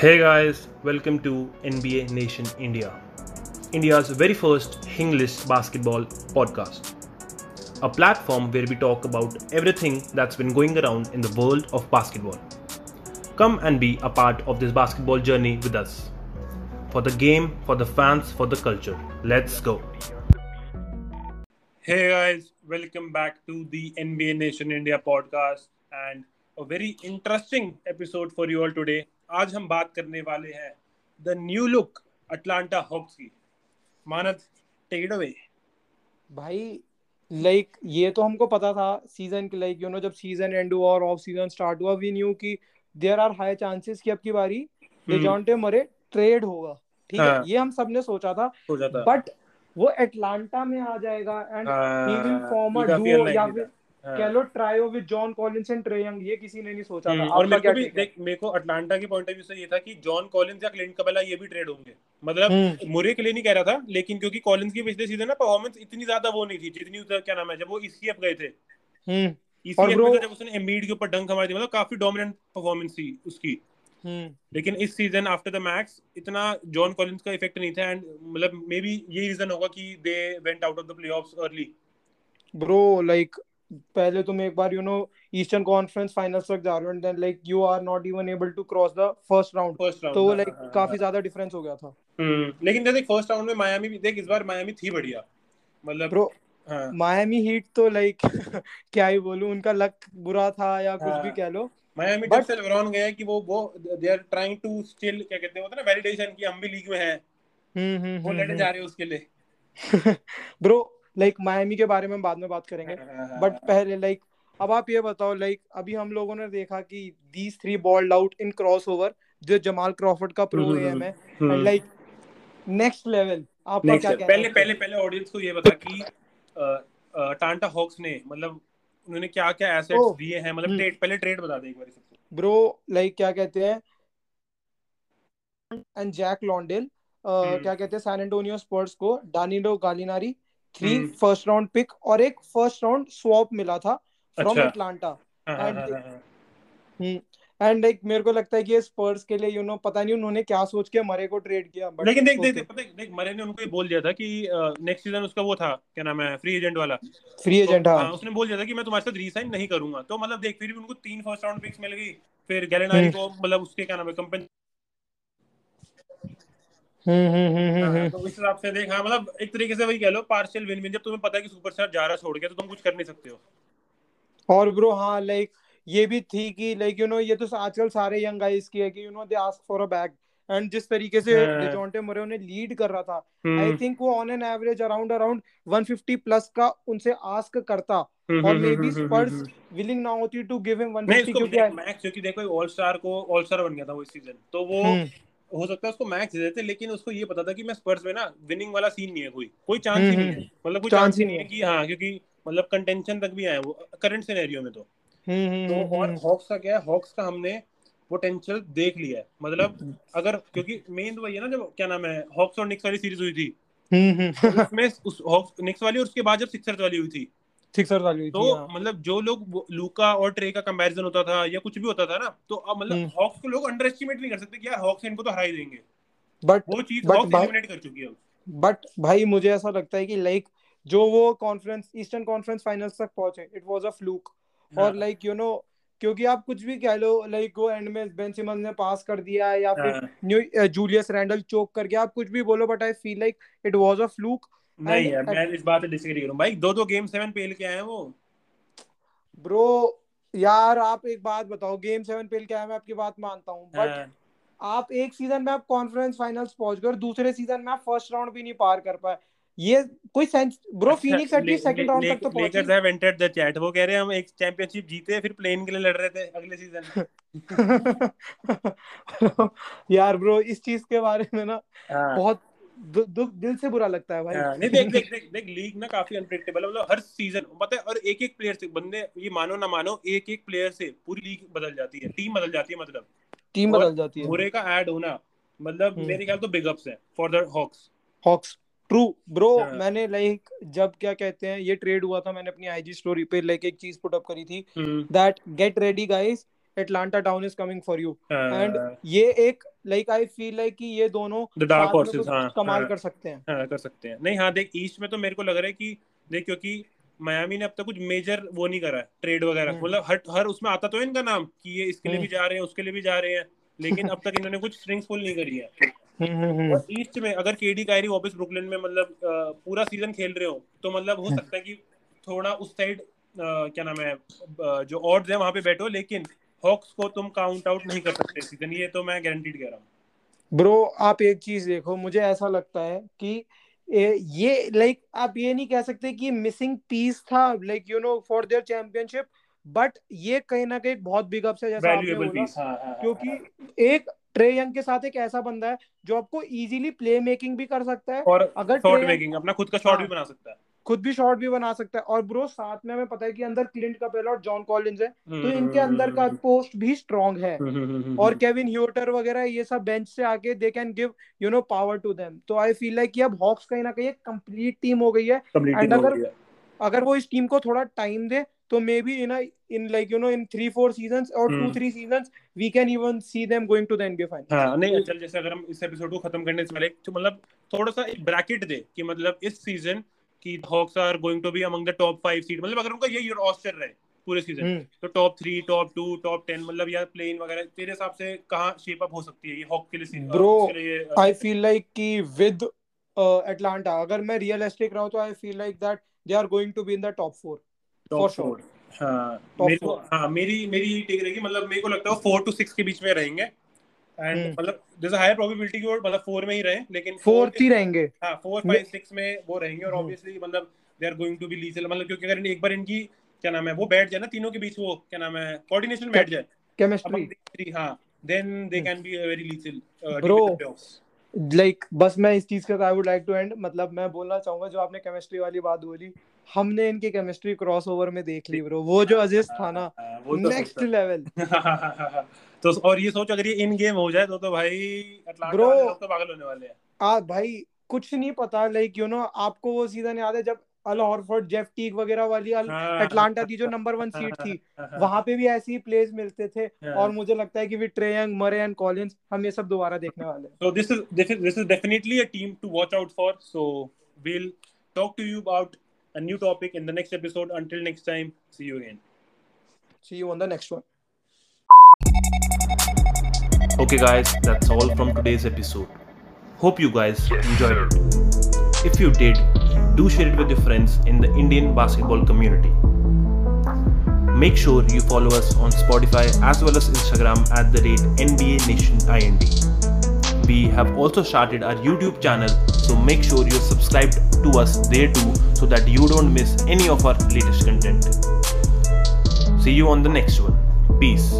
Hey guys, welcome to NBA Nation India, India's very first English basketball podcast. A platform where we talk about everything that's been going around in the world of basketball. Come and be a part of this basketball journey with us. For the game, for the fans, for the culture. Let's go. Hey guys, welcome back to the NBA Nation India podcast and a very interesting episode for you all today. आज हम बात करने वाले हैं the new look Atlanta Hawks की। मानद take it away भाई like like, ये तो हमको पता था सीज़न के लाइक यू नो जब सीज़न एंड हुआ और ऑफ़ सीज़न स्टार्ट हुआ वी न्यू कि देयर आर हाई चांसेस कि अब की बारी डेजॉन्टे मरे ट्रेड होगा। ठीक है? हाँ। ये हम सबने सोचा था। बट वो एटलांटा में आ जाएगा and he will form a duo या फिर कैलो trio with John Collins and Trae Young ये किसी ने नहीं सोचा था। और मेरे को भी देख मेरे को अटलांटा की पॉइंट ऑफ़ व्यू से ये था कि जॉन कॉलिंस या क्लिंट कबेला ये भी ट्रेड होंगे। मतलब मुरे के लिए नहीं कह रहा था लेकिन क्योंकि कॉलिंस की पिछले सीज़न ना परफॉर्मेंस इतनी ज़्यादा वो नहीं थी जितनी क्या नाम है जब वो ईसीएफ गए थे। ईसीएफ में जब उसने एम्बिड के ऊपर डंक हमारी मतलब काफ़ी डोमिनेंट परफॉर्मेंस थी उसकी। लेकिन इस सीज़न आफ्टर द मैक्स इतना जॉन कॉलिंस का इफ़ेक्ट नहीं था एंड मतलब मे बी यही रीजन होगा कि they went out of the playoffs early bro like पहले तुम एक बार you know Eastern Conference finals तक जा रहे हो and then like you are not even able to cross the first round तो लाइक हाँ, हाँ, काफ़ी हाँ। ज़्यादा डिफरेंस हो गया था। हम्म लेकिन देख फ़र्स्ट राउंड में मायामी भी देख इस बार मायामी थी बढ़िया। मतलब ब्रो मायामी हीट तो लाइक क्या ही बोलूँ उनका लक बुरा था या कुछ भी कह लो। मायामी जब से लेब्रॉन गया कि वो वो they are trying to still क्या कहते हैं होता है ना वैलिडेशन कि हम भी लीग में हैं। हम्म हम्म वो लड़े हम्म, जा रहे हैं उसके लिए। ब्रो लाइक मायामी के बारे में बाद में बात करेंगे। बट हाँ, हाँ, हाँ, पहले लाइक अब आप ये बताओ लाइक अभी हम लोगों ने देखा कि these three balled out in crossover over जो जमाल क्रॉफर्ड का प्रो एम है एंड लाइक नेक्स्ट लेवल आपका क्या कहना पहले पहले पहले ऑडियंस को ये बता कि टांटा हॉक्स ने मतलब उन्होंने क्या क्या एसेट्स दिए हैं मतलब ट्रेड हम्म। पहले ट्रेड बता दे एक बार सबसे ब्रो लाइक क्या कहते हैं? एंड जैक लॉन्डेल क्या कहते हैं? सैन एंटोनियो स्पर्स को Danilo Gallinari three first round pick और एक फ़र्स्ट राउंड स्वॉप मिला था फ्रॉम एटलांटा एंड लाइक मेरे को लगता है कि स्पर्स के लिए यू नो पता नहीं उन्होंने क्या सोच के मरे को ट्रेड किया बट लेकिन देख देख पता देख मरे ने उनको ये बोल दिया था कि नेक्स्ट सीज़न उसका वो था क्या नाम है फ्री एजेंट वाला। फ्री एजेंट तो, हाँ। उसने बोल दिया था कि मैं तुम्हारे साथ रीसाइन नहीं करूँगा। तो मतलब देख फिर भी उनको तीन फ़र्स्ट राउंड पिक्स मिल गई फिर गैलेनारी हम्म। को मतलब उसके क्या नाम है कंपनी तो इस हिसाब से देख हाँ मतलब एक तरीके से वही कह लो पार्शियल विन विन जब तुम्हें पता है कि सुपरस्टार जा रहा छोड़ के तो तुम कुछ कर नहीं सकते हो। और ब्रो हाँ लाइक ये भी थी कि लाइक यू नो ये तो आजकल सारे यंग गाइस की है कि you know they ask for a bag and जिस तरीके से डेजोंटे मोरे ने लीड कर रहा था आई थिंक वो on an average around around 150 plus का उनसे आस्क करता। और मे बी स्पर्स विलिंग ना होती टू गिव हिम 150 क्योंकि मैक्स क्योंकि देखो ऑल स्टार को ऑल स्टार बन गया था वो इस सीज़न तो वो हो सकता है उसको मैक्स दे देते लेकिन उसको ये पता था कि मैं स्पर्स में ना विनिंग वाला सीन नहीं है कोई। कोई चांस ही नहीं है। मतलब कोई चांस ही नहीं है कि हाँ क्योंकि मतलब कंटेंशन तक भी आए वो करंट सिनेरियो में तो। तो और हॉक्स का क्या है? हॉक्स का हमने पोटेंशियल देख लिया है। मतलब अगर क्योंकि मेन तो वही है ना जब क्या नाम है हॉक्स और निक्स वाली सीरीज़ हुई थी। उसमें उस हॉक्स निक्स वाली और उसके बाद जब सिक्सर्स वाली हुई थी। सिक्सर वाली तो हाँ। मतलब जो लोग लूका और ट्रे का कंपैरिजन होता था या कुछ भी होता था ना तो अब मतलब हॉक्स हम्म। को लोग अंडर एस्टिमेट नहीं कर सकते कि यार हॉक्स इनको तो हरा ही देंगे। बट वो चीज़ हॉक्स एलिमिनेट कर चुकी है बट भाई मुझे ऐसा लगता है कि लाइक जो वो कॉन्फ्रेंस ईस्टर्न कॉन्फ्रेंस फाइनल्स तक पहुँचे इट वाज अ फ्लूक और लाइक यू नो क्योंकि आप कुछ भी कह लो लाइक वो एंड में बेन सिमंस ने पास कर दिया या फिर न्यू जूलियस रैंडल चोक कर गया आप कुछ भी बोलो but I feel like it was a fluke नहीं यार मैं इस बात से डिसएग्री करूँ। भाई दो दो गेम 7 पेल के आए वो। ब्रो यार आप एक बात बताओ गेम सेवन है मैं आपकी बात मानता हूँ बट हाँ। आप एक सीज़न में आप कॉन्फ्रेंस फाइनल्स पहुँच गए दूसरे सीज़न में आप फ़र्स्ट राउंड भी नहीं पार कर पाए। ये कोई sense bro Phoenix at least second round तक तो पहुँचे। Lakers have entered the chat वो कह रहे हैं हम एक चैंपियनशिप जीते फिर प्लेन के लिए लड़ रहे थे अगले सीज़न यार ब्रो इस चीज़ के बारे में ना हाँ। दुख दिल से बुरा लगता है भाई। हाँ, नहीं देख देख देख देख लीग ना काफ़ी अनप्रेडिक्टेबल है। मतलब हर सीज़न पता है और एक एक प्लेयर से बंदे ये मानो ना मानो एक एक प्लेयर से पूरी लीग बदल जाती है। टीम बदल जाती है मतलब। टीम बदल जाती है। बुरे का ऐड होना मतलब हम्म। मेरे ख्याल तो बिग अप्स है for the Hawks Hawks true bro मैंने लाइक जब क्या कहते हैं ये ट्रेड हुआ था मैंने अपनी आईजी स्टोरी पे लाइक एक चीज़ पुट अप करी थी। That get ready guys Atlanta town is coming for you हाँ, एंड ये एक लाइक आई फील लाइक कि ये दोनों द डार्क हॉर्सेस हाँ कमाल हाँ। कर सकते हैं। हाँ कर सकते हैं। नहीं हाँ देख ईस्ट में तो मेरे को लग रहा है कि देख क्योंकि मायामी ने अब तक कुछ मेजर वो नहीं करा है ट्रेड वगैरह। हम्म। मतलब हर हर उसमें आता तो है इनका नाम कि ये इसके लिए भी हम्म। जा रहे हैं उसके लिए भी जा रहे हैं लेकिन अब तक इन्होंने कुछ स्ट्रिंग्स पुल नहीं करी है। हम्म और ईस्ट में अगर केडी कायरी वापस ब्रुकलिन में मतलब पूरा सीज़न खेल रहे हो तो मतलब हो। सकता है कि थोड़ा उस साइड क्या नाम है जो ऑड्स है वहाँ पे बैठो लेकिन हॉक्स को तुम काउंट आउट नहीं कर सकते सीज़न ये तो मैं गारंटीड कह रहा हूँ। ब्रो आप एक चीज़ देखो मुझे ऐसा लगता है कि ये लाइक आप ये नहीं कह सकते कि मिसिंग पीस था like you know for their championship but ये कहीं ना कहीं बहुत बिग अप्स है जैसा आपने बोला। हाँ हाँ हाँ, क्योंकि हाँ। एक ट्रे यंग के साथ एक ऐसा बंदा है जो आपको इजीली प्ले मेकिंग भी कर सकता है। और अगर शॉट मेकिंग अपना खुद का शॉट हाँ। भी बना सकता है। खुद भी शॉट भी बना सकता है। और ब्रो साथ में हमें पता है कि अंदर क्लिंट का पहला और जॉन कॉलिंस है तो इनके अंदर का पोस्ट भी स्ट्रांग है। हम्म, और केविन ह्यूटर वगैरह ये सब बेंच से आके they can give you no power to them तो आई फील लाइक अब हॉक्स कहीं ना कहीं एक कंप्लीट टीम हो गई है। एंड अगर अगर वो इस टीम को थोड़ा टाइम दे तो maybe in in like you know in three four seasons और two hmm. Three seasons we can even see them going to the NBA final हाँ नहीं चल जैसे अगर हम इस एपिसोड को खत्म करने से पहले तो मतलब थोड़ा सा एक ब्रैकेट दे कि मतलब इस सीज़न की Hawks are going to be among the top five seed मतलब अगर उनका यही रोस्टर रहे पूरे सीज़न हम्म। तो top three top two top ten मतलब या प्लेन वगैरह तेरे हिसाब से कहाँ शेप अप हो सकती है ये हॉक के लिए ये- आई फील लाइक कि विद एटलांटा अगर मैं रियलिस्टिक रहूँ तो I feel like that they are going to be in the top four. Four हाँ मेरे four. हाँ मेरी मेरी टेक रहेगी मतलब मेरे को लगता है फोर टू सिक्स के बीच में रहेंगे। And hmm. मतलब जैसे हायर प्रोबेबिलिटी की वो मतलब फोर में ही रहे लेकिन फोर्थ ही रहेंगे हाँ फोर मे- फाइव सिक्स में वो रहेंगे और। ऑब्वियसली मतलब they are going to be lethal मतलब क्योंकि अगर एक बार इनकी क्या नाम है वो बैठ जाए ना तीनों के बीच वो क्या नाम है कोऑर्डिनेशन बैठ जाए केमिस्ट्री हाँ then they. Can be very lethal Bro. Like बस मैं इस चीज़ के I would like to and मतलब मैं बोलना चाहूँगा जो आपने केमिस्ट्री वाली बात बोली हमने इनकी केमिस्ट्री क्रॉसओवर में देख ली ब्रो वो जो अजिस्ट था ना वो तो नेक्स्ट लेवल तो और ये सोच अगर ये इन गेम हो जाए तो तो भाई. लोग तो पागल होने वाले हैं आ भाई कुछ नहीं पता लाइक यू नो आपको वो सीज़न याद है जब अल हॉरफोर्ड जेफ टीक वगैरह वाली हाँ, अटलांटा की जो नंबर वन सीट थी वहाँ पे भी ऐसे ही प्लेस मिलते थे हाँ। और मुझे लगता है कि with Trae Young Murray and Collins हम ये सब दोबारा देखने वाले हैं this is this is this is definitely a team to watch out for. So we'll talk to you about a new topic in the next episode. Until next time, see you again. See you on the next one. Okay, guys, that's all from today's episode. Hope you guys enjoyed it. If you did, do share it with your friends in the Indian basketball community. Make sure you follow us on Spotify as well as Instagram at the rate NBA Nation IND. We have also started our YouTube channel so make sure you're subscribed to us there too so that you don't miss any of our latest content. See you on the next one. Peace.